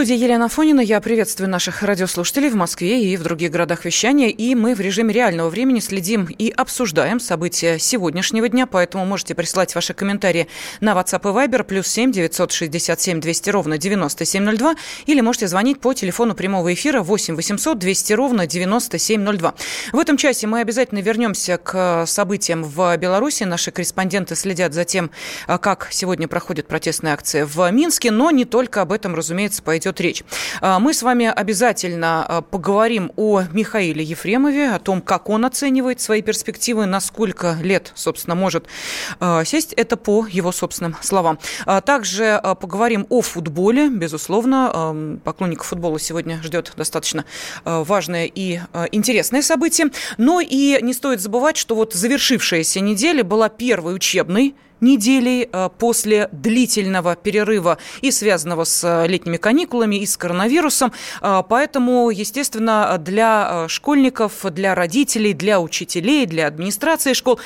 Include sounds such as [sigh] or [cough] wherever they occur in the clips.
студии Елена Фонина. Я приветствую наших радиослушателей в Москве и в других городах вещания. И мы в режиме реального времени следим и обсуждаем события сегодняшнего дня. Поэтому можете присылать ваши комментарии на WhatsApp и Viber плюс 7 967 200 ровно 9702. Или можете звонить по телефону прямого эфира 8 800 200 ровно 9702. В этом часе мы обязательно вернемся к событиям в Беларуси. Наши корреспонденты следят за тем, как сегодня проходит протестная акция в Минске. Но не только об этом, разумеется, пойдет идет речь. А, мы с вами обязательно а, поговорим о Михаиле Ефремове, о том, как он оценивает свои перспективы, на сколько лет, собственно, может а, сесть. Это по его собственным словам. Также поговорим о футболе. Безусловно, поклонников футбола сегодня ждет достаточно важное и интересное событие. Но и не стоит забывать, что вот завершившаяся неделя была первой учебной неделей э, после длительного перерыва и связанного с э, летними каникулами, и с коронавирусом. Э, поэтому, естественно, для школьников, для родителей, для учителей, для администрации школ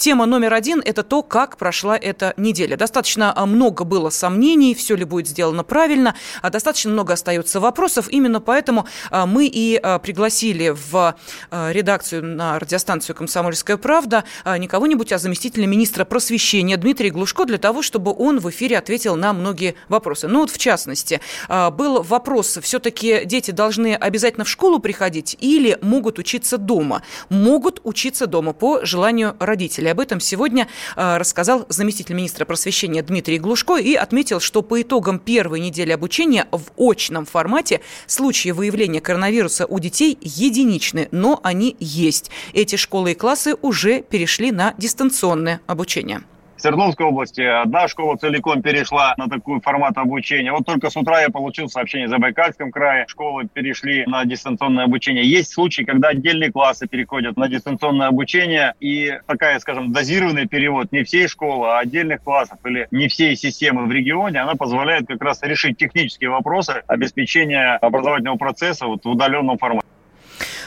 Тема номер один – это то, как прошла эта неделя. Достаточно а, много было сомнений, все ли будет сделано правильно, а достаточно много остается вопросов. Именно поэтому а, мы и а, пригласили в редакцию на радиостанцию «Комсомольская правда» не кого-нибудь, а заместителя министра просвещения Дмитрия Глушко для того, чтобы он в эфире ответил на многие вопросы. Ну вот в частности, был вопрос, все-таки дети должны обязательно в школу приходить или могут учиться дома? Могут учиться дома по желанию родителей. Об этом сегодня э, рассказал заместитель министра просвещения Дмитрий Глушко и отметил, что по итогам первой недели обучения в очном формате случаи выявления коронавируса у детей единичны, но они есть. Эти школы и классы уже перешли на дистанционное обучение. Свердловской области одна школа целиком перешла на такой формат обучения. Вот только с утра я получил сообщение в Забайкальском крае. Школы перешли на дистанционное обучение. Есть случаи, когда отдельные классы переходят на дистанционное обучение. И такая, скажем, дозированный перевод не всей школы, а отдельных классов или не всей системы в регионе, она позволяет как раз решить технические вопросы обеспечения образовательного процесса вот в удаленном формате.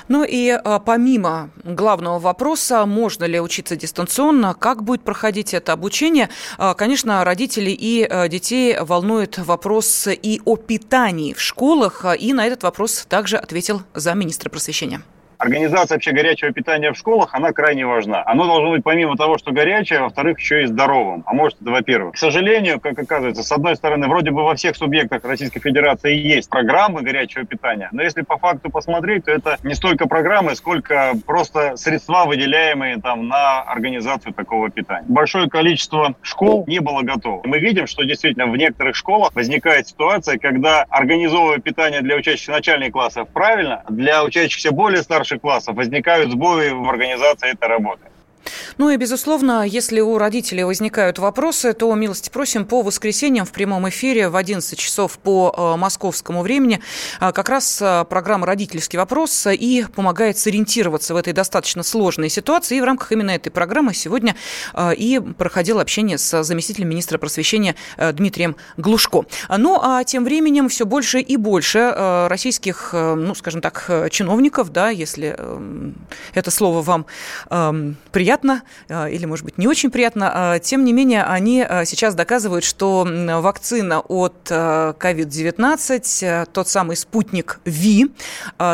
Ну и а, помимо главного вопроса, можно ли учиться дистанционно, как будет проходить это обучение, а, конечно, родителей и а, детей волнует вопрос и о питании в школах, и на этот вопрос также ответил замминистра просвещения организация вообще горячего питания в школах, она крайне важна. Оно должно быть помимо того, что горячее, во-вторых, еще и здоровым. А может, это во-первых. К сожалению, как оказывается, с одной стороны, вроде бы во всех субъектах Российской Федерации есть программы горячего питания, но если по факту посмотреть, то это не столько программы, сколько просто средства, выделяемые там на организацию такого питания. Большое количество школ не было готово. Мы видим, что действительно в некоторых школах возникает ситуация, когда организовывая питание для учащихся начальных классов правильно, для учащихся более старших старших классов возникают сбои в организации этой работы. Ну и, безусловно, если у родителей возникают вопросы, то милости просим по воскресеньям в прямом эфире в 11 часов по э, московскому времени. А, как раз э, программа «Родительский вопрос» и помогает сориентироваться в этой достаточно сложной ситуации. И в рамках именно этой программы сегодня э, и проходило общение с заместителем министра просвещения Дмитрием Глушко. Ну а тем временем все больше и больше российских, ну, скажем так, чиновников, да, если это слово вам приятно, приятно э, или, может быть, не очень приятно. Э, тем не менее, они э, сейчас доказывают, что вакцина от COVID-19, тот самый спутник ВИ,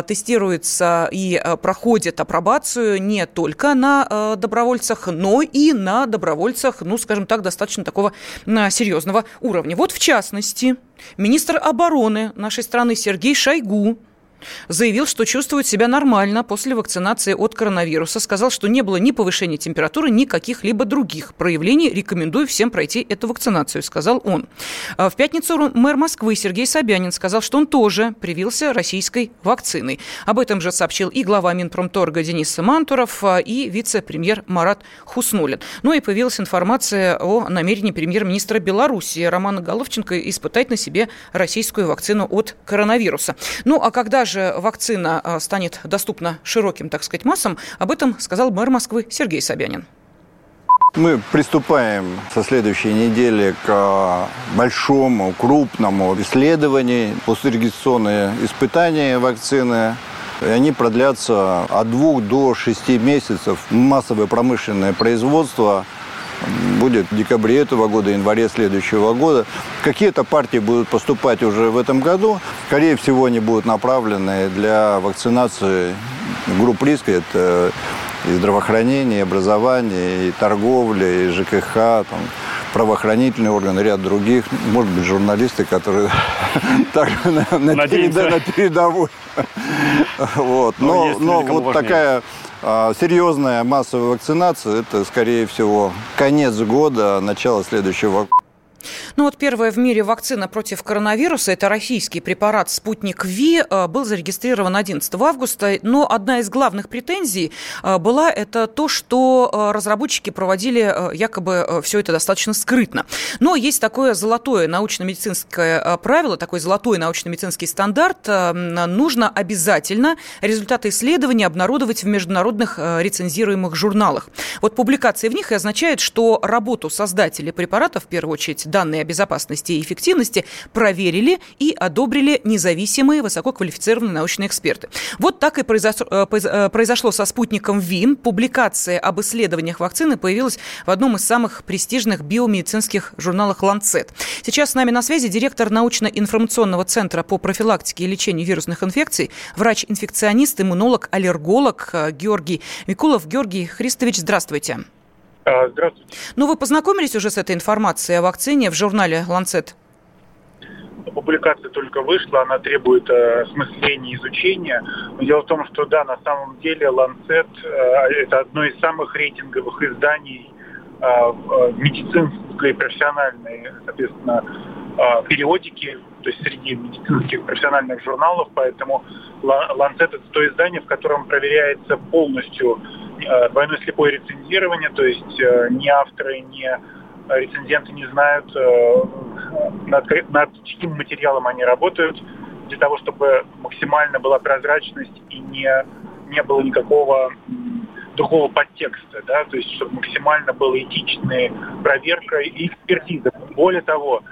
тестируется и проходит апробацию не только на добровольцах, но и на добровольцах, ну, скажем так, достаточно такого серьезного уровня. Вот, в частности, министр обороны нашей страны Сергей Шойгу заявил, что чувствует себя нормально после вакцинации от коронавируса. Сказал, что не было ни повышения температуры, ни каких-либо других проявлений. Рекомендую всем пройти эту вакцинацию, сказал он. А в пятницу мэр Москвы Сергей Собянин сказал, что он тоже привился российской вакциной. Об этом же сообщил и глава Минпромторга Денис Мантуров, а, и вице-премьер Марат Хуснулин. Ну и появилась информация о намерении премьер-министра Беларуси Романа Головченко испытать на себе российскую вакцину от коронавируса. Ну а когда же вакцина станет доступна широким, так сказать, массам, об этом сказал мэр Москвы Сергей Собянин. Мы приступаем со следующей недели к большому, крупному исследованию, пострегистрационные испытания вакцины. И они продлятся от двух до шести месяцев. Массовое промышленное производство будет в декабре этого года, январе следующего года. Какие-то партии будут поступать уже в этом году. Скорее всего, они будут направлены для вакцинации групп риска. Это и здравоохранение, и образование, и торговля, и ЖКХ, там, правоохранительные органы, ряд других, может быть, журналисты, которые [laughs] так, на, на, переда, на передовой. вот. Но, но, но вот такая а, серьезная массовая вакцинация, это, скорее всего, конец года, начало следующего. Ну вот первая в мире вакцина против коронавируса, это российский препарат «Спутник Ви», э, был зарегистрирован 11 августа, но одна из главных претензий э, была это то, что э, разработчики проводили якобы все это достаточно скрытно. Но есть такое золотое научно-медицинское правило, такой золотой научно-медицинский стандарт. Нужно обязательно результаты исследований обнародовать в международных рецензируемых журналах. Вот публикация в них и означает, что работу создателей препарата, в первую очередь данные безопасности и эффективности проверили и одобрили независимые высококвалифицированные научные эксперты. Вот так и произошло, э, э, произошло со спутником ВИМ. Публикация об исследованиях вакцины появилась в одном из самых престижных биомедицинских журналах «Ланцет». Сейчас с нами на связи директор научно-информационного центра по профилактике и лечению вирусных инфекций, врач-инфекционист, иммунолог, аллерголог э, Георгий Микулов. Георгий Христович, здравствуйте. А, здравствуйте. Ну, вы познакомились уже с этой информацией о вакцине в журнале «Ланцет»? Публикация только вышла, она требует э, осмысления, изучения. Но дело в том, что да, на самом деле Lancet э, это одно из самых рейтинговых изданий э, э медицинской профессиональной, соответственно, э, периодики, то есть среди медицинских профессиональных журналов, поэтому Lancet это то издание, в котором проверяется полностью двойное слепое рецензирование, то есть э, ни авторы, ни рецензенты не знают, э, над, над чьим материалом они работают, для того, чтобы максимально была прозрачность и не, не было никакого другого подтекста, да, то есть чтобы максимально была этичная проверка и экспертиза. Более того,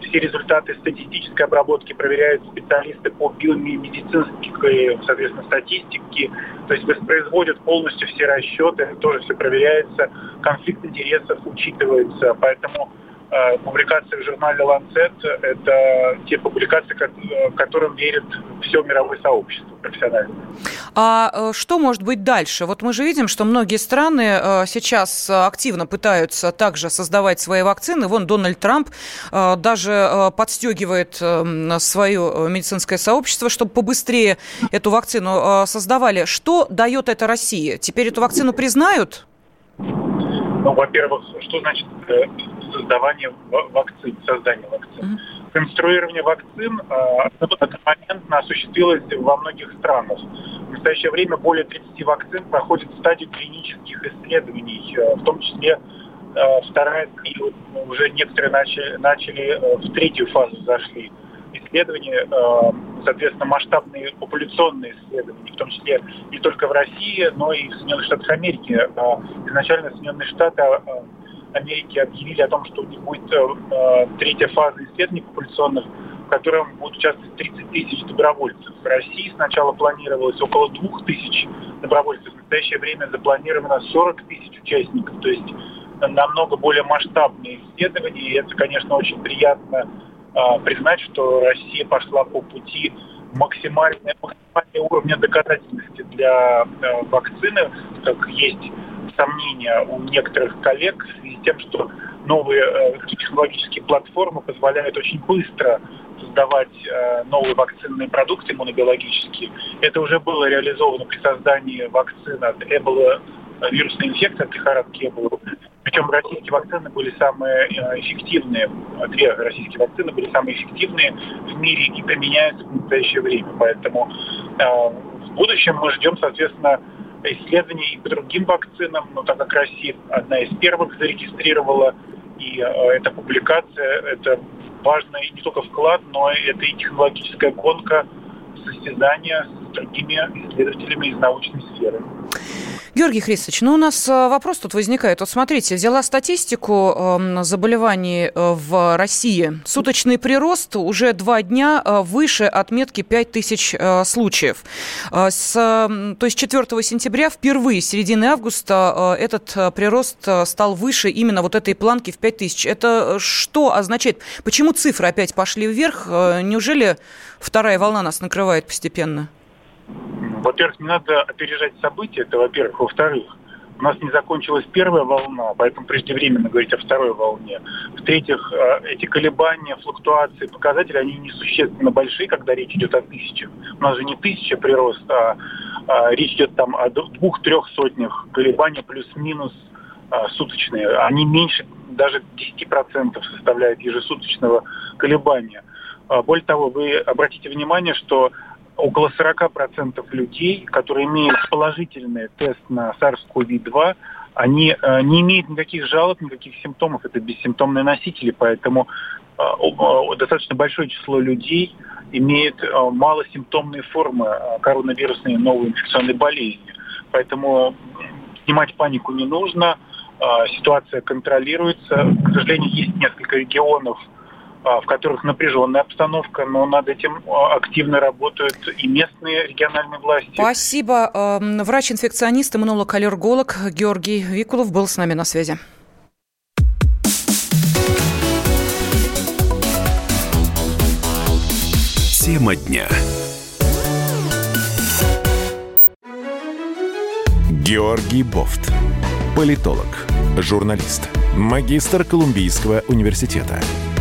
все результаты статистической обработки проверяют специалисты по биомедицинской, соответственно, статистике, то есть воспроизводят полностью все расчеты, тоже все проверяется, конфликт интересов учитывается, поэтому публикации в журнале Lancet – это те публикации, которым верит все мировое сообщество профессиональное. А э, что может быть дальше? Вот мы же видим, что многие страны э, сейчас активно пытаются также создавать свои вакцины. Вон Дональд Трамп даже подстегивает свое медицинское сообщество, чтобы побыстрее эту вакцину создавали. Что дает это России? Теперь эту вакцину признают? Ну, во-первых, что значит создавание вакцин, создание вакцин. Mm-hmm. Конструирование вакцин э, одномоментно осуществилось во многих странах. В настоящее время более 30 вакцин проходят стадию клинических исследований, э, в том числе э, вторая, и уже некоторые начали, начали э, в третью фазу зашли исследования, соответственно, масштабные популяционные исследования, в том числе не только в России, но и в Соединенных Штатах Америки. Изначально Соединенные Штаты Америки объявили о том, что у них будет э, э, третья фаза исследований популяционных, в котором будут участвовать 30 тысяч добровольцев. В России сначала планировалось около 2 тысяч добровольцев. В настоящее время запланировано 40 тысяч участников. То есть намного более масштабные исследования. И это, конечно, очень приятно э, признать, что Россия пошла по пути максимального, уровня доказательности для э, вакцины, как есть сомнения у некоторых коллег в связи с тем, что новые э, технологические платформы позволяют очень быстро создавать э, новые вакцинные продукты иммунобиологические. Это уже было реализовано при создании вакцины от Эбола, э, вирусной инфекции, от лихорадки Эбола. Причем российские вакцины были самые эффективные, две российские вакцины были самые эффективные в мире и применяются в настоящее время. Поэтому в будущем мы ждем, соответственно, исследований и по другим вакцинам, но так как Россия одна из первых зарегистрировала, и э, эта публикация, это важный не только вклад, но это и технологическая гонка состязания с другими исследователями из научной сферы. Георгий Христович, ну у нас э, вопрос тут возникает. Вот смотрите, взяла статистику э, заболеваний э, в России. Суточный прирост уже два дня э, выше отметки 5000 э, случаев. С, то есть 4 сентября впервые с середины августа этот прирост стал выше именно вот этой планки в 5000. Это что означает? Почему цифры опять пошли вверх? Неужели вторая волна нас накрывает постепенно? Во-первых, не надо опережать события, это во-первых. Во-вторых, у нас не закончилась первая волна, поэтому преждевременно говорить о второй волне. В-третьих, э, эти колебания, флуктуации, показатели, они несущественно большие, когда речь идет о тысячах. У нас же не тысяча прирост, а, а речь идет там о двух-трех сотнях колебания плюс-минус а, суточные. Они меньше даже 10% составляют ежесуточного колебания. А, более того, вы обратите внимание, что около 40% людей, которые имеют положительный тест на SARS-CoV-2, они э, не имеют никаких жалоб, никаких симптомов. Это бессимптомные носители, поэтому э, э, достаточно большое число людей имеет малосимптомные формы коронавирусной новой инфекционной болезни. Поэтому снимать панику не нужно. Ситуация контролируется. К сожалению, есть несколько регионов, в которых напряженная обстановка, но над этим а, активно работают и местные региональные власти. Спасибо. Эм, врач-инфекционист, иммунолог-аллерголог Георгий Викулов был с нами на связи. Тема дня. Георгий Бофт. Политолог, журналист, магистр Колумбийского университета –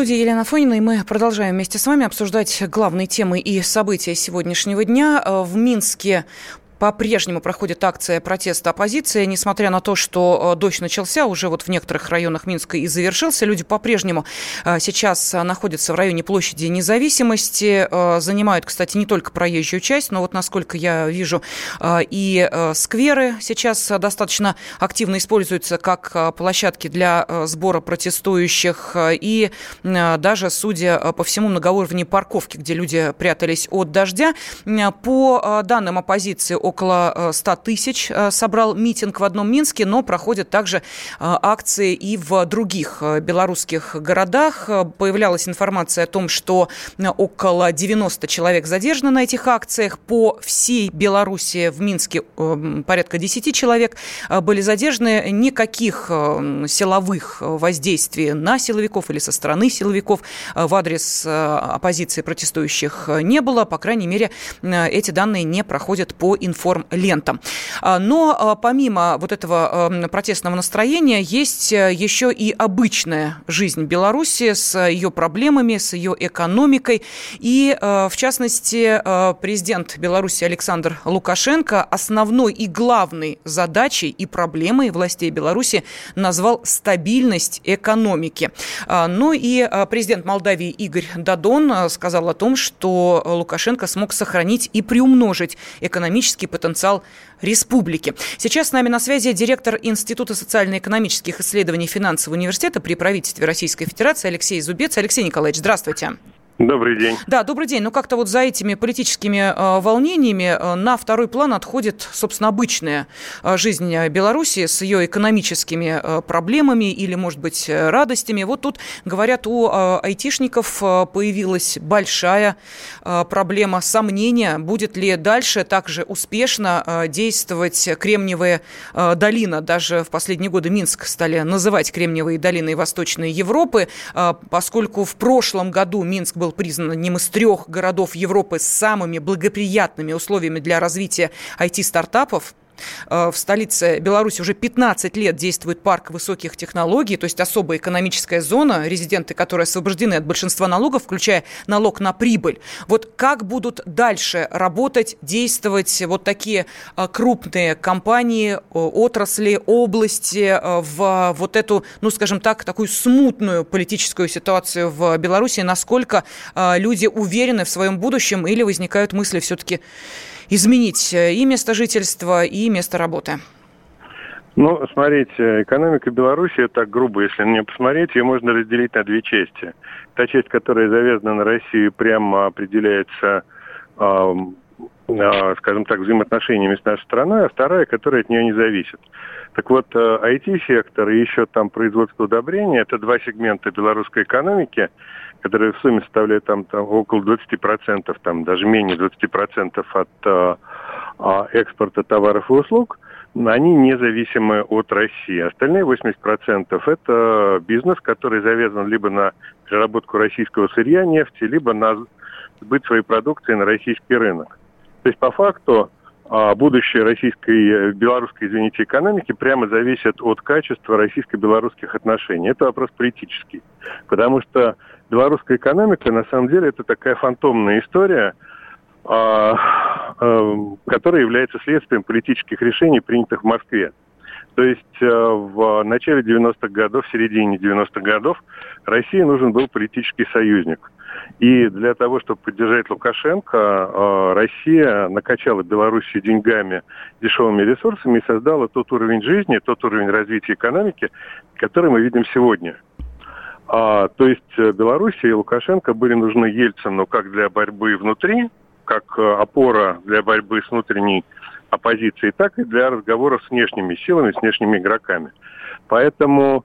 студии Елена Фонина, и мы продолжаем вместе с вами обсуждать главные темы и события сегодняшнего дня. В Минске по-прежнему проходит акция протеста оппозиции, несмотря на то, что э, дождь начался, уже вот в некоторых районах Минска и завершился. Люди по-прежнему э, сейчас находятся в районе площади независимости, э, занимают, кстати, не только проезжую часть, но вот, насколько я вижу, и скверы сейчас достаточно активно используются как площадки для сбора протестующих, и даже, судя по всему, многоуровневые парковки, где люди прятались от дождя. По данным оппозиции, около 100 э, тысяч э, собрал митинг в одном Минске, но проходят также э, акции и в других белорусских городах. Появлялась информация о том, что около 90 человек задержаны на этих акциях. По всей Беларуси в Минске порядка 10 человек были задержаны. Никаких силовых воздействий на силовиков или со стороны силовиков в адрес оппозиции протестующих не было. По крайней мере, эти данные не проходят по информации информлентам. А, но а, помимо вот этого эм, протестного настроения есть э, еще и обычная жизнь Беларуси с ее проблемами, с ее экономикой. И, э, в частности, э, президент Беларуси Александр Лукашенко основной и главной задачей и проблемой властей Беларуси назвал стабильность экономики. А, ну и президент Молдавии Игорь Дадон сказал о том, что Лукашенко смог сохранить и приумножить экономический потенциал республики. Сейчас с нами на связи директор Института социально-экономических исследований финансового университета при правительстве Российской Федерации Алексей Зубец. Алексей Николаевич, здравствуйте. Добрый день. Да, добрый день. Ну, как-то вот за этими политическими э, волнениями э, на второй план отходит, собственно, обычная э, жизнь Беларуси с ее экономическими э, проблемами или, может быть, э, радостями. Вот тут, говорят, у э, айтишников э, появилась большая э, проблема, сомнения, будет ли дальше также успешно э, действовать Кремниевая э, долина. Даже в последние годы Минск стали называть Кремниевой долиной Восточной Европы, э, поскольку в прошлом году Минск был был признан одним из трех городов Европы с самыми благоприятными условиями для развития IT-стартапов, в столице Беларуси уже 15 лет действует парк высоких технологий, то есть особая экономическая зона, резиденты, которые освобождены от большинства налогов, включая налог на прибыль. Вот как будут дальше работать, действовать вот такие крупные компании, отрасли, области в вот эту, ну, скажем так, такую смутную политическую ситуацию в Беларуси, насколько люди уверены в своем будущем или возникают мысли все-таки изменить э, и место жительства, и место работы? Ну, смотрите, экономика Беларуси, так грубо, если на нее посмотреть, ее можно разделить на две части. Та часть, которая завязана на Россию, прямо определяется, э, э, скажем так, взаимоотношениями с нашей страной, а вторая, которая от нее не зависит. Так вот, IT-сектор и еще там производство удобрений – это два сегмента белорусской экономики, которые в сумме составляют там, там около 20%, там даже менее 20% от э, э, экспорта товаров и услуг, они независимы от России. Остальные 80% это бизнес, который завязан либо на переработку российского сырья, нефти, либо на сбыт своей продукции на российский рынок. То есть по факту а, будущее российской, белорусской, извините, экономики прямо зависит от качества российско-белорусских отношений. Это вопрос политический. Потому что белорусская экономика, на самом деле, это такая фантомная история, а, а, которая является следствием политических решений, принятых в Москве. То есть э, в начале 90-х годов, в середине 90-х годов России нужен был политический союзник. И для того, чтобы поддержать Лукашенко, э, Россия накачала Белоруссию деньгами, дешевыми ресурсами и создала тот уровень жизни, тот уровень развития экономики, который мы видим сегодня – а, то есть э, Белоруссия и Лукашенко были нужны Ельцину как для борьбы внутри, как э, опора для борьбы с внутренней оппозицией, так и для разговоров с внешними силами, с внешними игроками. Поэтому,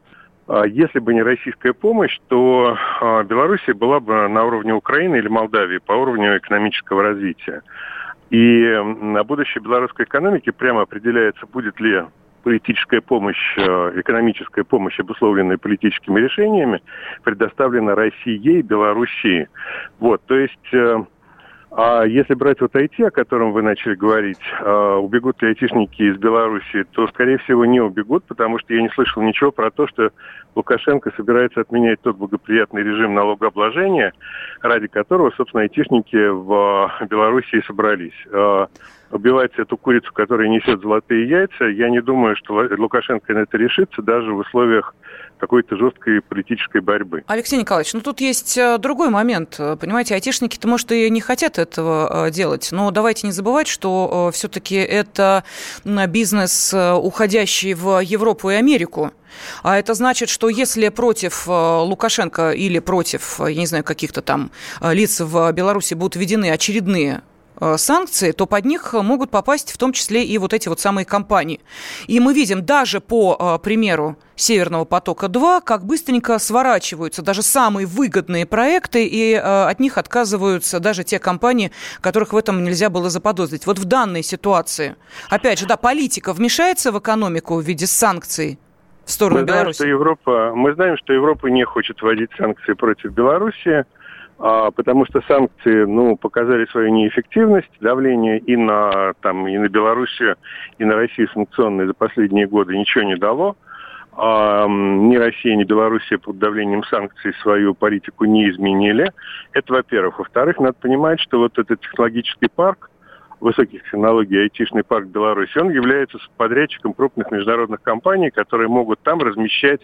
если бы не российская помощь, то а, Белоруссия была бы на уровне Украины или Молдавии по уровню экономического развития. И на будущее белорусской экономики прямо определяется, будет ли политическая помощь, э, экономическая помощь, обусловленная политическими решениями, предоставлена России и Белоруссии. Вот, то есть э, а если брать вот IT, о котором вы начали говорить, э, убегут ли айтишники из Беларуси, то, скорее всего, не убегут, потому что я не слышал ничего про то, что Лукашенко собирается отменять тот благоприятный режим налогообложения, ради которого, собственно, айтишники в Беларуси собрались. Убивать эту курицу, которая несет золотые яйца, я не думаю, что Лукашенко на это решится даже в условиях какой-то жесткой политической борьбы. Алексей Николаевич, ну тут есть э, другой момент. Понимаете, айтишники-то, может, и не хотят этого э, делать, но давайте не забывать, что э, все-таки это бизнес, уходящий в Европу и Америку. А это значит, что если против Лукашенко или против, я не знаю, каких-то там лиц в Беларуси будут введены очередные Э, санкции, то под них могут попасть в том числе и вот эти вот самые компании. И мы видим даже по э, примеру Северного потока-2, как быстренько сворачиваются даже самые выгодные проекты, и э, от них отказываются даже те компании, которых в этом нельзя было заподозрить. Вот в данной ситуации, опять же, да, политика вмешается в экономику в виде санкций в сторону мы Беларуси? Знаем, что Европа, мы знаем, что Европа не хочет вводить санкции против Беларуси потому что санкции, ну, показали свою неэффективность, давление и на, там, и на Белоруссию, и на Россию санкционные за последние годы ничего не дало. А, ни Россия, ни Белоруссия под давлением санкций свою политику не изменили. Это, во-первых. Во-вторых, надо понимать, что вот этот технологический парк, высоких технологий, айтишный парк Беларуси, он является подрядчиком крупных международных компаний, которые могут там размещать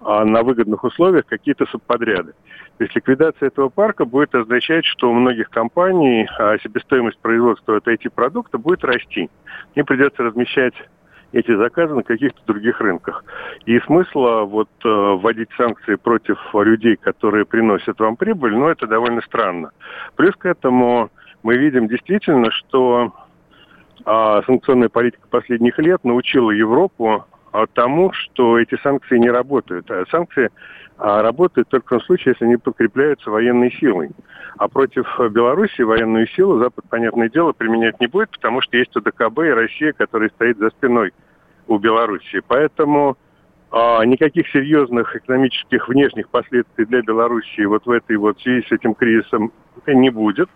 а, на выгодных условиях какие-то субподряды. То есть ликвидация этого парка будет означать, что у многих компаний а, себестоимость производства от IT-продукта будет расти. Им придется размещать эти заказы на каких-то других рынках. И смысла вот э, вводить санкции против людей, которые приносят вам прибыль, ну, это довольно странно. Плюс к этому мы видим действительно, что а, санкционная политика последних лет научила Европу а, тому, что эти санкции не работают. А санкции а работают только в том случае, если они подкрепляются военной силой. А против Беларуси военную силу Запад, понятное дело, применять не будет, потому что есть УДКБ и Россия, которая стоит за спиной у Беларуси. Поэтому а, никаких серьезных экономических внешних последствий для Беларуси вот в этой вот связи с этим кризисом не будет.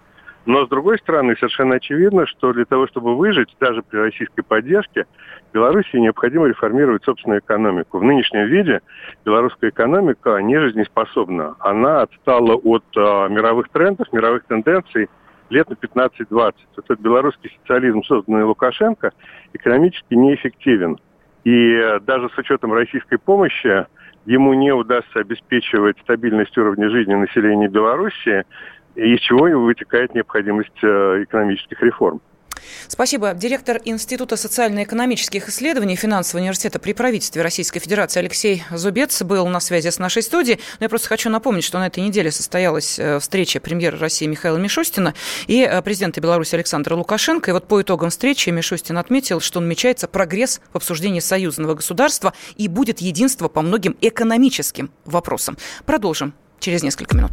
Но, с другой стороны, совершенно очевидно, что для того, чтобы выжить, даже при российской поддержке, Беларуси необходимо реформировать собственную экономику. В нынешнем виде белорусская экономика не жизнеспособна. Она отстала от а, мировых трендов, мировых тенденций лет на 15-20. Этот белорусский социализм, созданный Лукашенко, экономически неэффективен. И э, даже с учетом российской помощи ему не удастся обеспечивать стабильность уровня жизни населения Беларуси, из чего вытекает необходимость э, экономических реформ. Спасибо. Директор Института социально-экономических исследований Финансового университета при правительстве Российской Федерации Алексей Зубец был на связи с нашей студией. Но я просто хочу напомнить, что на этой неделе состоялась э, встреча премьера России Михаила Мишустина и э, президента Беларуси Александра Лукашенко. И вот по итогам встречи Мишустин отметил, что намечается прогресс в обсуждении союзного государства и будет единство по многим экономическим вопросам. Продолжим через несколько минут.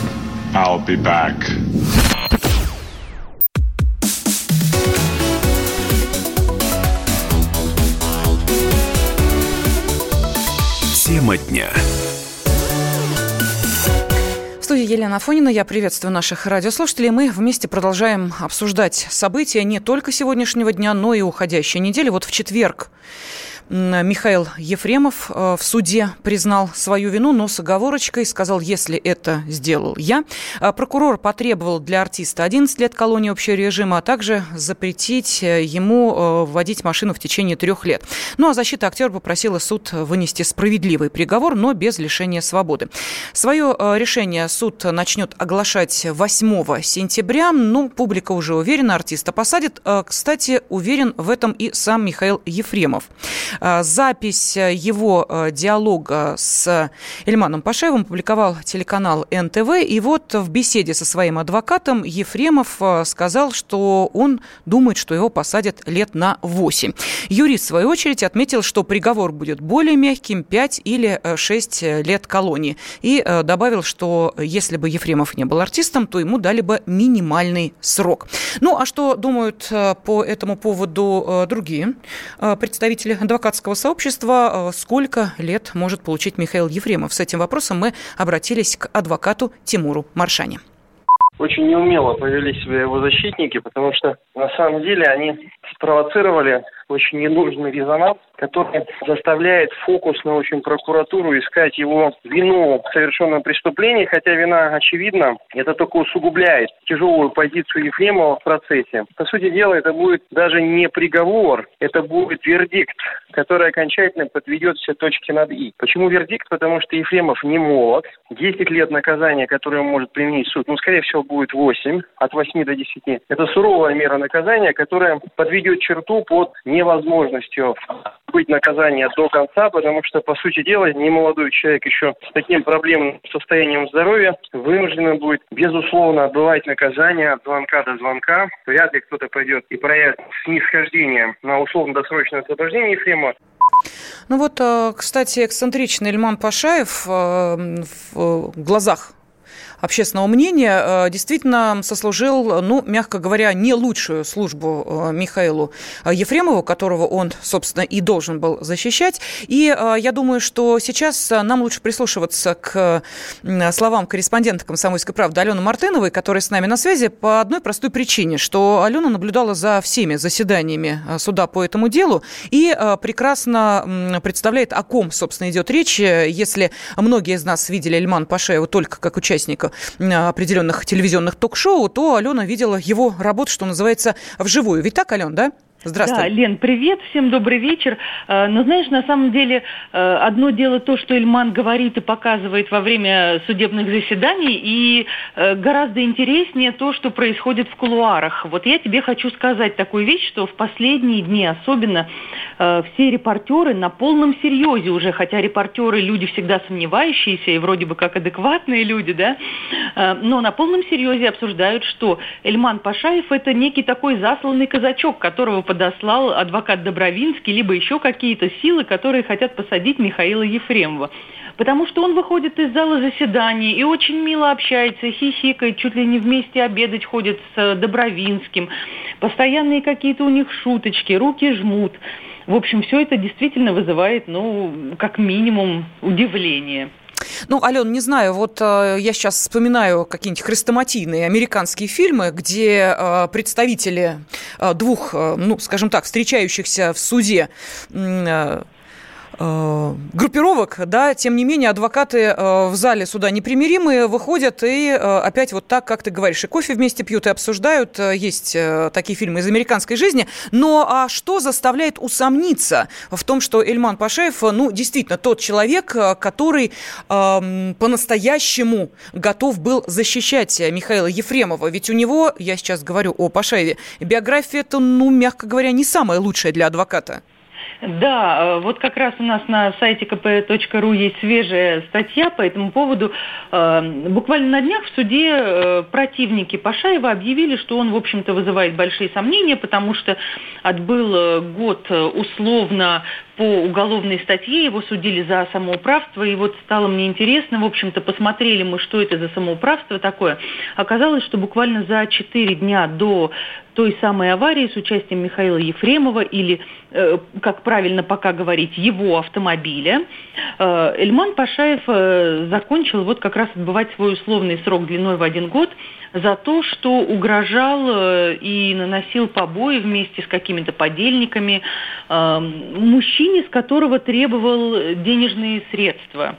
I'll be back. Тема дня. В студии Елена Афонина. Я приветствую наших радиослушателей. Мы вместе продолжаем обсуждать события не только сегодняшнего дня, но и уходящей недели. Вот в четверг Михаил Ефремов э, в суде признал свою вину, но с оговорочкой сказал, если это сделал я. А прокурор потребовал для артиста 11 лет колонии общего режима, а также запретить э, ему э, вводить машину в течение трех лет. Ну а защита актера попросила суд вынести справедливый приговор, но без лишения свободы. Свое решение суд начнет оглашать 8 сентября. Ну, публика уже уверена, артиста посадит. Кстати, уверен в этом и сам Михаил Ефремов. А, запись э, его э, диалога с Эльманом Пашаевым публиковал телеканал НТВ. И вот в беседе со своим адвокатом Ефремов э, сказал, что он думает, что его посадят лет на 8. Юрист, в свою очередь, отметил, что приговор будет более мягким – 5 или 6 лет колонии. И добавил, что если бы Ефремов не был артистом, то ему дали бы минимальный срок. Ну, а что думают по этому поводу другие представители адвокатов? Адвокатского сообщества. Э, сколько лет может получить Михаил Ефремов? С этим вопросом мы обратились к адвокату Тимуру Маршане. Очень неумело повели себя его защитники, потому что на самом деле они спровоцировали очень ненужный резонанс, который заставляет фокус на очень прокуратуру искать его вину в совершенном преступлении, хотя вина очевидна, это только усугубляет тяжелую позицию Ефремова в процессе. По сути дела, это будет даже не приговор, это будет вердикт, который окончательно подведет все точки над «и». Почему вердикт? Потому что Ефремов не молод. 10 лет наказания, которое может применить суд, ну, скорее всего, будет 8, от 8 до 10. Это суровая мера наказания, которая подведет черту под не невозможностью быть наказание до конца, потому что, по сути дела, немолодой человек еще с таким проблемным состоянием здоровья вынужден будет, безусловно, отбывать наказание от звонка до звонка. Вряд ли кто-то пойдет и проявит снисхождение на условно-досрочное освобождение Ефрема. Ну вот, э, кстати, эксцентричный Ильман Пашаев э, в глазах общественного мнения, э, действительно сослужил, ну, мягко говоря, не лучшую службу э, Михаилу Ефремову, которого он, собственно, и должен был защищать. И э, я думаю, что сейчас нам лучше прислушиваться к словам корреспондента «Комсомольской правды» Алены Мартыновой, которая с нами на связи, по одной простой причине, что Алена наблюдала за всеми заседаниями суда по этому делу и прекрасно представляет, о ком, собственно, идет речь. Если многие из нас видели Эльман Пашаева только как участника определенных телевизионных ток-шоу, то Алена видела его работу, что называется, вживую. Ведь так, Алена, да? Здравствуй. Да, Лен, привет, всем добрый вечер. Э, Но знаешь, на самом деле, э, одно дело то, что Ильман говорит и показывает во время судебных заседаний, и э, гораздо интереснее то, что происходит в кулуарах. Вот я тебе хочу сказать такую вещь, что в последние дни особенно все репортеры на полном серьезе уже, хотя репортеры люди всегда сомневающиеся и вроде бы как адекватные люди, да, но на полном серьезе обсуждают, что Эльман Пашаев это некий такой засланный казачок, которого подослал адвокат Добровинский, либо еще какие-то силы, которые хотят посадить Михаила Ефремова. Потому что он выходит из зала заседаний и очень мило общается, хихикает, чуть ли не вместе обедать ходит с Добровинским. Постоянные какие-то у них шуточки, руки жмут. В общем, все это действительно вызывает, ну, как минимум, удивление. Ну, Ален, не знаю, вот э, я сейчас вспоминаю какие-нибудь хрестоматийные американские фильмы, где э, представители э, двух, э, ну, скажем так, встречающихся в суде э, группировок, да, тем не менее адвокаты э, в зале суда непримиримые выходят и э, опять вот так, как ты говоришь, и кофе вместе пьют и обсуждают. Есть такие фильмы из американской жизни. Но а что заставляет усомниться в том, что Эльман Пашаев, ну, действительно, тот человек, который э, по-настоящему готов был защищать Михаила Ефремова? Ведь у него, я сейчас говорю о Пашаеве, биография это, ну, мягко говоря, не самая лучшая для адвоката. Да, э, вот как раз у нас на сайте kp.ru есть свежая статья по этому поводу. Э, буквально на днях в суде э, противники Пашаева объявили, что он, в общем-то, вызывает большие сомнения, потому что отбыл год условно по уголовной статье, его судили за самоуправство, и вот стало мне интересно, в общем-то, посмотрели мы, что это за самоуправство такое. Оказалось, что буквально за 4 дня до той самой аварии с участием Михаила Ефремова или, э, как правильно пока говорить, его автомобиля, э, Эльман Пашаев э, закончил вот как раз отбывать свой условный срок длиной в один год за то, что угрожал и наносил побои вместе с какими-то подельниками мужчине, с которого требовал денежные средства.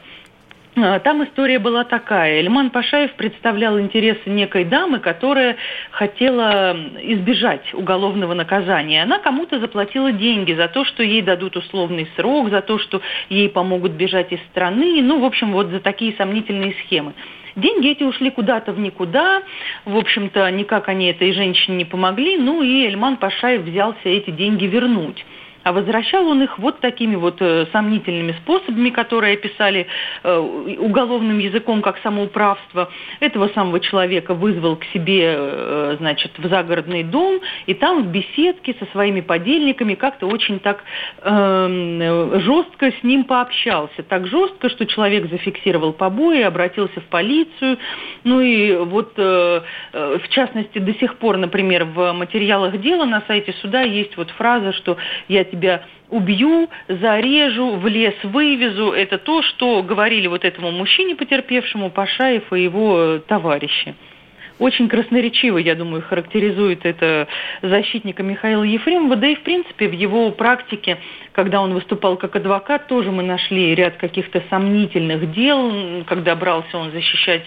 Э, там история была такая. Эльман Пашаев представлял интересы некой дамы, которая хотела избежать уголовного наказания. Она кому-то заплатила деньги за то, что ей дадут условный срок, за то, что ей помогут бежать из страны. Ну, в общем, вот за такие сомнительные схемы. Деньги эти ушли куда-то в никуда. В общем-то, никак они этой женщине не помогли. Ну и Эльман Пашаев взялся эти деньги вернуть. А возвращал он их вот такими вот э, сомнительными способами, которые описали э, уголовным языком как самоуправство. Этого самого человека вызвал к себе, э, значит, в загородный дом, и там в беседке со своими подельниками как-то очень так э, жестко с ним пообщался. Так жестко, что человек зафиксировал побои, обратился в полицию. Ну и вот, э, в частности, до сих пор, например, в материалах дела на сайте суда есть вот фраза, что я тебя убью, зарежу, в лес вывезу. Это то, что говорили вот этому мужчине потерпевшему Пашаев и его товарищи очень красноречиво, я думаю, характеризует это защитника Михаила Ефремова. Да и, в принципе, в его практике, когда он выступал как адвокат, тоже мы нашли ряд каких-то сомнительных дел, когда брался он защищать э,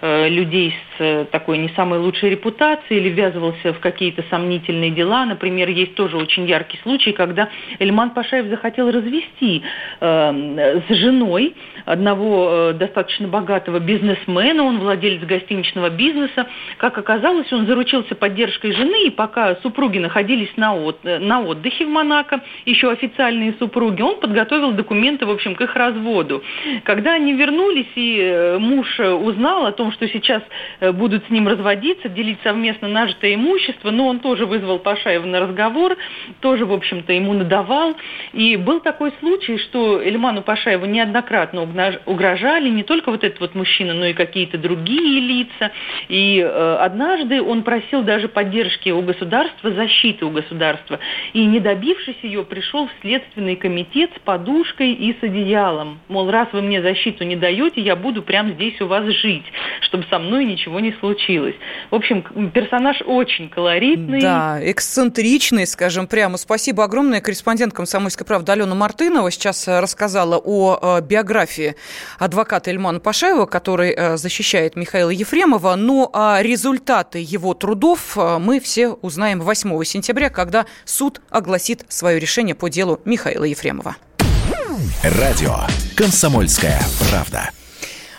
людей с э, такой не самой лучшей репутацией или ввязывался в какие-то сомнительные дела. Например, есть тоже очень яркий случай, когда Эльман Пашаев захотел развести э, с женой одного э, достаточно богатого бизнесмена, он владелец гостиничного бизнеса, как оказалось, он заручился поддержкой жены, и пока супруги находились на, от, на отдыхе в Монако, еще официальные супруги, он подготовил документы, в общем, к их разводу. Когда они вернулись, и э, муж узнал о том, что сейчас э, будут с ним разводиться, делить совместно нажитое имущество, но он тоже вызвал Пашаева на разговор, тоже, в общем-то, ему надавал. И был такой случай, что Эльману Пашаеву неоднократно угрожали не только вот этот вот мужчина, но и какие-то другие лица. И э, однажды он просил даже поддержки у государства, защиты у государства. И не добившись ее, пришел в Следственный комитет с подушкой и с одеялом. Мол, раз вы мне защиту не даете, я буду прямо здесь у вас жить. Чтобы со мной ничего не случилось. В общем, персонаж очень колоритный. Да, эксцентричный, скажем прямо. Спасибо огромное. Корреспондент «Комсомольской правды» Алена Мартынова сейчас рассказала о биографии адвоката Эльмана Пашаева, который защищает Михаила Ефремова. Ну, а результаты его трудов мы все узнаем 8 сентября, когда суд огласит свое решение по делу Михаила Ефремова. Радио «Комсомольская правда».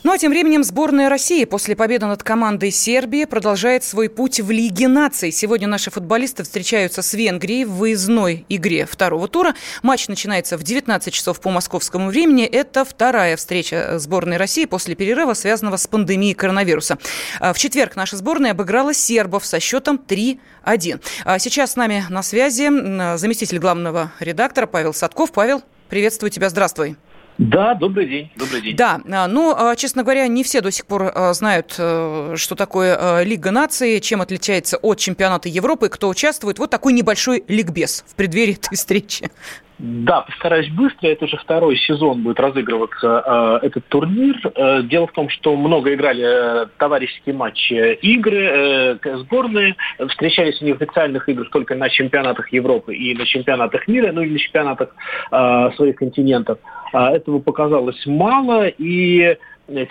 Ну а тем временем сборная России после победы над командой Сербии продолжает свой путь в Лиге наций. Сегодня наши футболисты встречаются с Венгрией в выездной игре второго тура. Матч начинается в 19 часов по московскому времени. Это вторая встреча сборной России после перерыва, связанного с пандемией коронавируса. А в четверг наша сборная обыграла сербов со счетом 3-1. А сейчас с нами на связи заместитель главного редактора Павел Садков. Павел, приветствую тебя, здравствуй. Да, добрый день, добрый день. Да, а, ну, а, честно говоря, не все до сих пор а, знают, э, что такое Лига наций, чем отличается от чемпионата Европы, кто участвует. Вот такой небольшой ликбез в преддверии этой встречи. Да, постараюсь быстро. Это уже второй сезон будет разыгрываться э, этот турнир. Э, дело в том, что много играли э, товарищеские матчи игры, э, сборные. Встречались в официальных играх только на чемпионатах Европы и на чемпионатах мира, ну или на чемпионатах э, своих континентов. Э, этого показалось мало, и Э,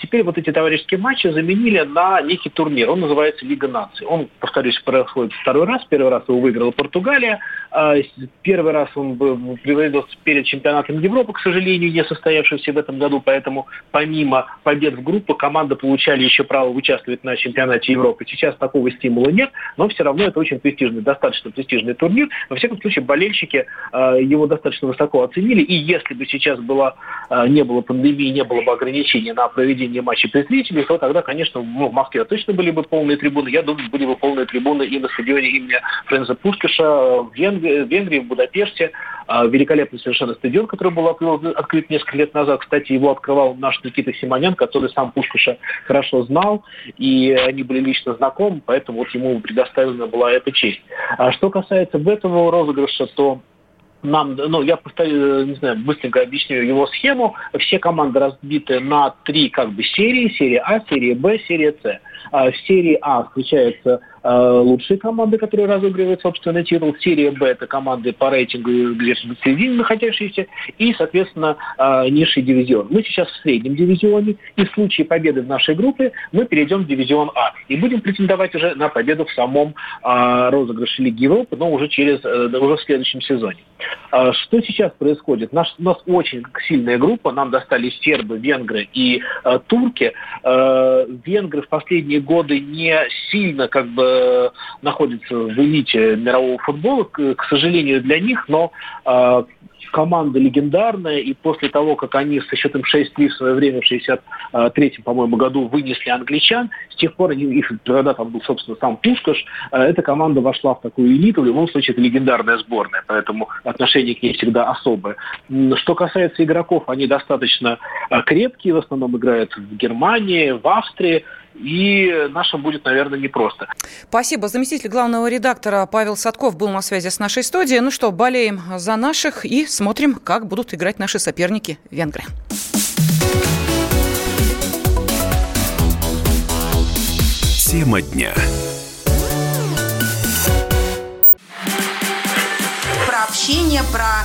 теперь вот эти товарищеские матчи заменили на некий турнир. Он называется Лига наций. Он, повторюсь, происходит второй раз. Первый раз его выиграла Португалия. А, первый раз он приводился перед чемпионатом Европы, к сожалению, не состоявшийся в этом году. Поэтому помимо побед в группе, команды получали еще право участвовать на чемпионате Европы. Сейчас такого стимула нет, но все равно это очень престижный, достаточно престижный турнир. Во всяком случае, болельщики а, его достаточно высоко оценили. И если бы сейчас была, а, не было пандемии, не было бы ограничений на проведение проведения матчей при зрителей, то тогда, конечно, ну, в Москве точно были бы полные трибуны. Я думаю, были бы полные трибуны и на стадионе имени Френза Пушкиша в Венгрии, в, Венгрии, в Будапеште. А, великолепный совершенно стадион, который был открыт несколько лет назад. Кстати, его открывал наш Никита Симонян, который сам Пушкиша хорошо знал, и они были лично знакомы, поэтому вот ему предоставлена была эта честь. А что касается этого розыгрыша, то нам, ну, я повторю, не знаю, быстренько объясню его схему. Все команды разбиты на три как бы серии. Серия А, серия Б, серия С. А в серии А включаются э, лучшие команды, которые разыгрывают собственный титул. Серия Б – это команды по рейтингу где-то в середине находящиеся. И, соответственно, э, низший дивизион. Мы сейчас в среднем дивизионе. И в случае победы в нашей группе мы перейдем в дивизион А. И будем претендовать уже на победу в самом э, розыгрыше Лиги Европы, но уже, через, э, уже в следующем сезоне. Э, что сейчас происходит? Наш, у нас очень сильная группа. Нам достались сербы, венгры и э, турки. Э, венгры в последние годы не сильно как бы находится в элите мирового футбола, к, к сожалению для них, но э, команда легендарная, и после того, как они со счетом 6-3 в свое время в 63-м, по-моему, году вынесли англичан, с тех пор они, их, тогда там был, собственно, сам Пушкаш, э, эта команда вошла в такую элиту, в любом случае это легендарная сборная, поэтому отношение к ней всегда особое. Что касается игроков, они достаточно э, крепкие, в основном играют в Германии, в Австрии, и нашим будет, наверное, непросто. Спасибо. Заместитель главного редактора Павел Садков был на связи с нашей студией. Ну что, болеем за наших и смотрим, как будут играть наши соперники венгры. Тема дня. Про общение, про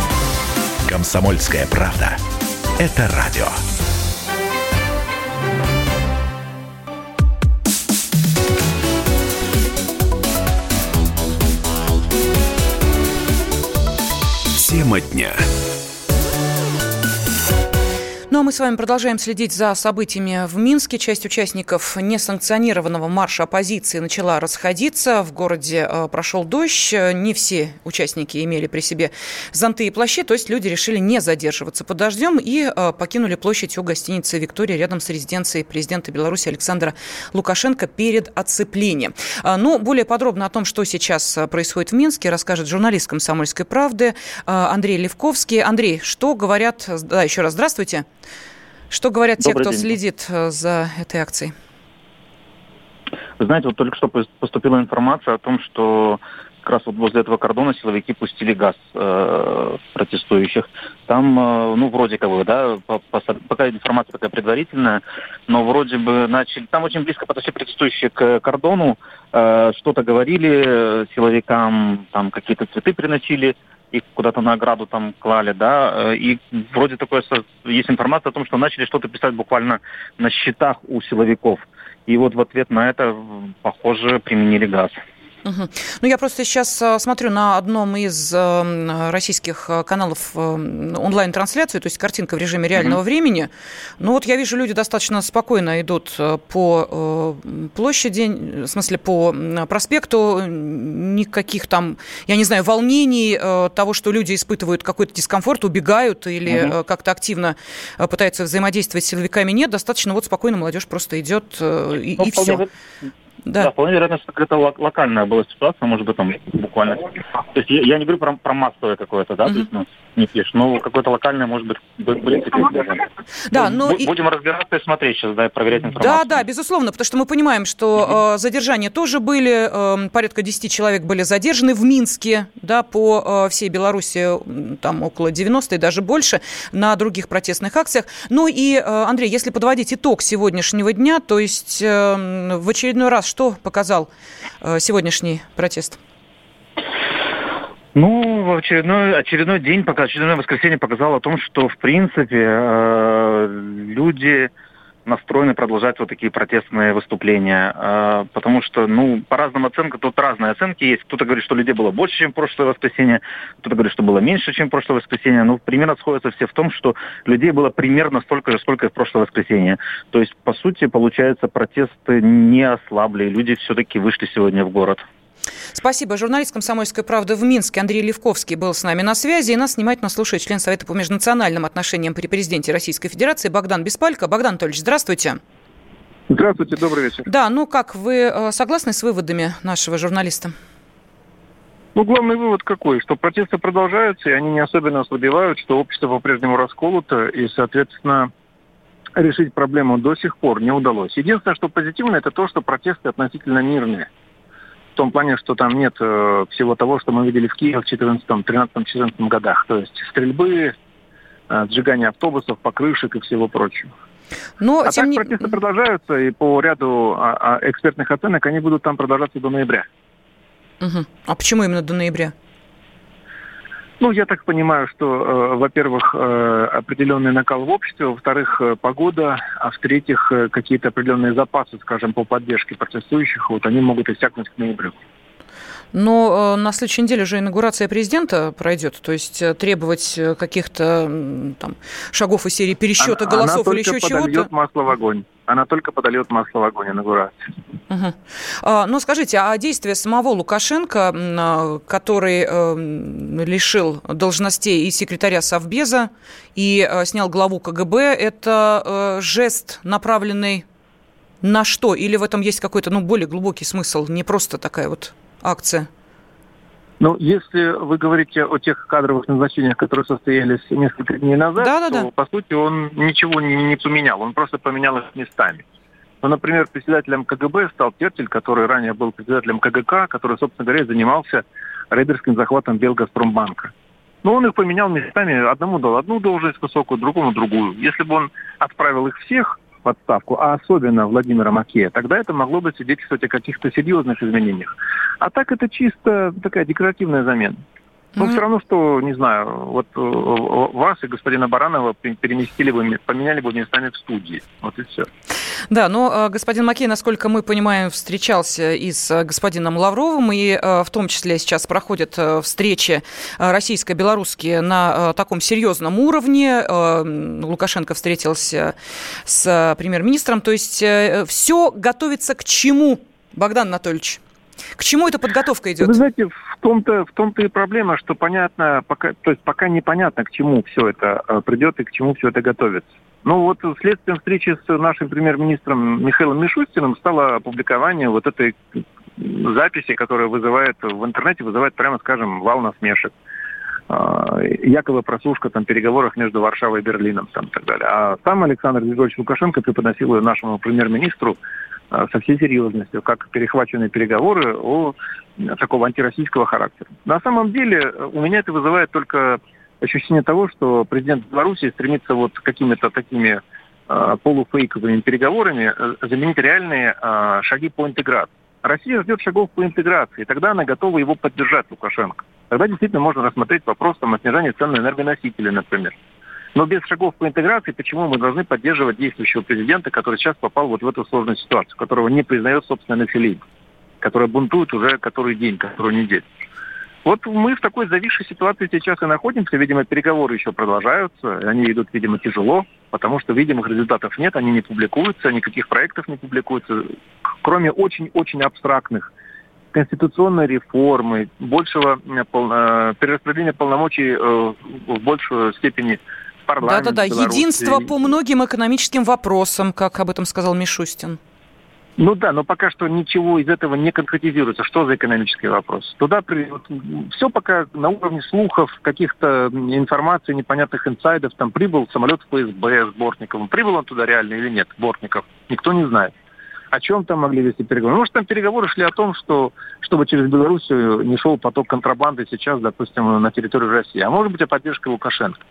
«Комсомольская правда». Это радио. Тема дня. Ну а мы с вами продолжаем следить за событиями в Минске. Часть участников несанкционированного марша оппозиции начала расходиться. В городе э, прошел дождь. Не все участники имели при себе зонты и плащи, то есть люди решили не задерживаться под дождем и э, покинули площадь у гостиницы «Виктория» рядом с резиденцией президента Беларуси Александра Лукашенко перед оцеплением. Э, Но ну, более подробно о том, что сейчас происходит в Минске, расскажет журналист «Комсомольской правды» Андрей Левковский. Андрей, что говорят... Да, еще раз здравствуйте. Что говорят Добрый те, кто день. следит э, за этой акцией? Вы знаете, вот только что поступила информация о том, что как раз вот возле этого кордона силовики пустили газ э, протестующих. Там, э, ну, вроде как бы, да, по, по, пока информация такая предварительная, но вроде бы начали... Там очень близко подошли протестующие к кордону, э, что-то говорили э, силовикам, там какие-то цветы приносили, их куда-то на ограду там клали, да, э, и вроде такое есть информация о том, что начали что-то писать буквально на счетах у силовиков. И вот в ответ на это, похоже, применили газ. Угу. Ну, я просто сейчас э, смотрю на одном из э, российских э, каналов онлайн-трансляцию, то есть картинка в режиме реального угу. времени. Ну, вот я вижу, люди достаточно спокойно идут по площади, в смысле, по проспекту. Никаких там, я не знаю, волнений, того, что люди испытывают какой-то дискомфорт, убегают или угу. как-то активно пытаются взаимодействовать с силовиками, нет. Достаточно вот спокойно молодежь просто идет и, ну, и все. Да. да, вполне вероятно, что какая-то локальная была ситуация, может быть, там буквально. То есть я, я не говорю про, про массовое какое-то, да, mm-hmm. то есть, ну, не пишешь, но какое-то локальное, может быть, были такие Да, ну, ну и... Будем разбираться и смотреть сейчас, да, и проверять информацию. Да, да, безусловно, потому что мы понимаем, что mm-hmm. э, задержания тоже были, э, порядка 10 человек были задержаны в Минске, да, по э, всей Беларуси, там около 90 и даже больше, на других протестных акциях. Ну и, э, Андрей, если подводить итог сегодняшнего дня, то есть э, в очередной раз что показал э, сегодняшний протест? Ну, очередной, очередной день, очередное воскресенье показало о том, что, в принципе, э, люди настроены продолжать вот такие протестные выступления. Э, потому что, ну, по разным оценкам, тут разные оценки есть. Кто-то говорит, что людей было больше, чем в прошлое воскресенье, кто-то говорит, что было меньше, чем в прошлое воскресенье. Ну, примерно сходятся все в том, что людей было примерно столько же, сколько и в прошлое воскресенье. То есть, по сути, получается, протесты не ослабли, люди все-таки вышли сегодня в город. Спасибо. Журналист «Комсомольской правды» в Минске Андрей Левковский был с нами на связи. И нас внимательно слушает член Совета по межнациональным отношениям при президенте Российской Федерации Богдан Беспалько. Богдан Анатольевич, здравствуйте. Здравствуйте, добрый вечер. Да, ну как, вы э, согласны с выводами нашего журналиста? Ну, главный вывод какой? Что протесты продолжаются, и они не особенно ослабевают, что общество по-прежнему расколото, и, соответственно, решить проблему до сих пор не удалось. Единственное, что позитивно, это то, что протесты относительно мирные в том плане, что там нет э, всего того, что мы видели в Киеве в 14, 13, 14 годах. То есть стрельбы, э, сжигание автобусов, покрышек и всего прочего. Но, а тем так не... протесты продолжаются, и по ряду а, а, экспертных оценок они будут там продолжаться до ноября. Угу. А почему именно до ноября? Ну, я так понимаю, что, э, во-первых, э, определенный накал в обществе, во-вторых, э, погода, а в-третьих, какие-то определенные запасы, скажем, по поддержке протестующих, вот они могут иссякнуть к ноябрю. Но э, на следующей неделе уже инаугурация президента пройдет, то есть э, требовать каких-то там шагов из серии пересчета она, голосов она или еще чего-то. масло в огонь она только подольет масло в огонь инаугурации. Угу. А, ну, скажите, а действия самого Лукашенко, а, который э, лишил должностей и секретаря Совбеза, и э, снял главу КГБ, это э, жест, направленный на что? Или в этом есть какой-то ну, более глубокий смысл, не просто такая вот акция? Ну, если вы говорите о тех кадровых назначениях, которые состоялись несколько дней назад, да, да, то, да. по сути, он ничего не, не поменял, он просто поменял их местами. Ну, например, председателем КГБ стал Пертель, который ранее был председателем КГК, который, собственно говоря, занимался рейдерским захватом Белгазпромбанка. Но он их поменял местами, одному дал одну должность высокую, другому другую. Если бы он отправил их всех в отставку, а особенно Владимира Макея, тогда это могло бы свидетельствовать о каких-то серьезных изменениях. А так это чисто такая декоративная замена. Mm-hmm. все равно, что, не знаю, вот э, вас и господина Баранова переместили бы, поменяли бы местами в студии. Вот и все. Да, но господин Макей, насколько мы понимаем, встречался и с господином Лавровым, и в том числе сейчас проходят встречи российско-белорусские на таком серьезном уровне. Лукашенко встретился с премьер-министром. То есть все готовится к чему, Богдан Анатольевич? К чему эта подготовка идет? Вы знаете, в том-то, в том-то и проблема, что понятно, пока, то есть пока непонятно, к чему все это э, придет и к чему все это готовится. Ну вот следствием встречи с нашим премьер-министром Михаилом Мишустиным стало опубликование вот этой записи, которая вызывает в интернете, вызывает, прямо скажем, вал насмешек. А, якобы прослушка там переговоров между Варшавой и Берлином там, и так далее. А сам Александр Григорьевич Лукашенко преподносил ее нашему премьер-министру со всей серьезностью, как перехваченные переговоры о такого антироссийского характера. На самом деле э, у меня это вызывает только ощущение того, что президент Беларуси стремится вот какими-то такими э, полуфейковыми переговорами э, заменить реальные э, шаги по интеграции. Россия ждет шагов по интеграции, тогда она готова его поддержать, Лукашенко. Тогда действительно можно рассмотреть вопрос там, о снижении цен на энергоносители, например. Но без шагов по интеграции, почему мы должны поддерживать действующего президента, который сейчас попал вот в эту сложную ситуацию, которого не признает собственное население, которое бунтует уже который день, которую неделю. Вот мы в такой зависшей ситуации сейчас и находимся. Видимо, переговоры еще продолжаются. Они идут, видимо, тяжело, потому что видимых результатов нет, они не публикуются, никаких проектов не публикуются, кроме очень-очень абстрактных конституционной реформы, большего э, э, перераспределения полномочий э, в большую степени Да-да-да, единство по многим экономическим вопросам, как об этом сказал Мишустин. Ну да, но пока что ничего из этого не конкретизируется. Что за экономический вопрос? Туда при... все пока на уровне слухов, каких-то информации, непонятных инсайдов. Там прибыл самолет ФСБ с Бортниковым. Прибыл он туда реально или нет, Бортников? Никто не знает. О чем там могли вести переговоры? Может, там переговоры шли о том, что чтобы через Белоруссию не шел поток контрабанды сейчас, допустим, на территорию России. А может быть, о поддержке Лукашенко.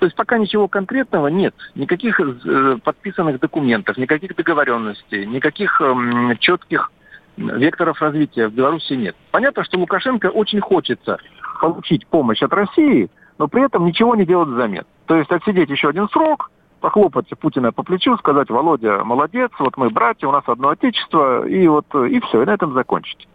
То есть пока ничего конкретного нет, никаких э, подписанных документов, никаких договоренностей, никаких э, четких векторов развития в Беларуси нет. Понятно, что Лукашенко очень хочется получить помощь от России, но при этом ничего не делать взамен. То есть отсидеть еще один срок, похлопать Путина по плечу, сказать, Володя, молодец, вот мы братья, у нас одно отечество, и вот и все, и на этом закончить.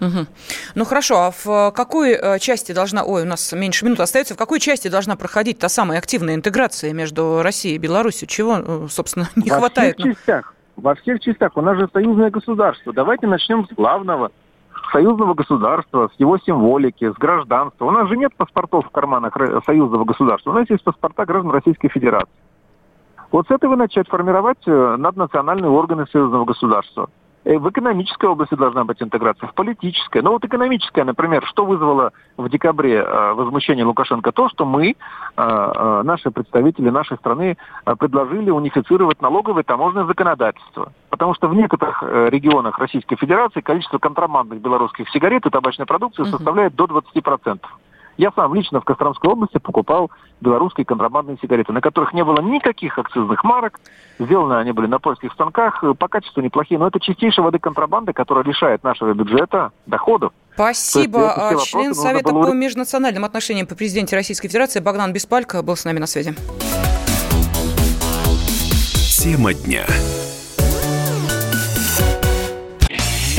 Угу. Ну хорошо, а в какой э, части должна, ой, у нас меньше минут остается, в какой части должна проходить та самая активная интеграция между Россией и Беларусью? Чего, э, собственно, [laughs] не во хватает? Во всех частях, во всех частях. У нас же союзное государство. Давайте начнем с главного союзного государства, с его символики, с гражданства. У нас же нет паспортов в карманах союзного государства. У нас есть паспорта граждан Российской Федерации. Вот с этого начать формировать э, наднациональные органы союзного государства. Э, в экономической области должна быть интеграция, в политической. Но вот экономическая, например, что вызвало в декабре э, возмущение Лукашенко? То, что мы, э, наши представители нашей страны, предложили унифицировать налоговое и таможенное законодательство. Потому что в некоторых регионах Российской Федерации количество контрабандных белорусских сигарет и табачной продукции составляет до 20%. Я сам лично в Костромской области покупал белорусские контрабандные сигареты, на которых не было никаких акцизных марок. Сделаны они были на польских станках, по качеству неплохие. Но это чистейшая воды контрабанды, которая лишает нашего бюджета доходов. Спасибо. А, член Совета было... по межнациональным отношениям по президенте Российской Федерации Богдан Беспалько был с нами на связи. Тема дня.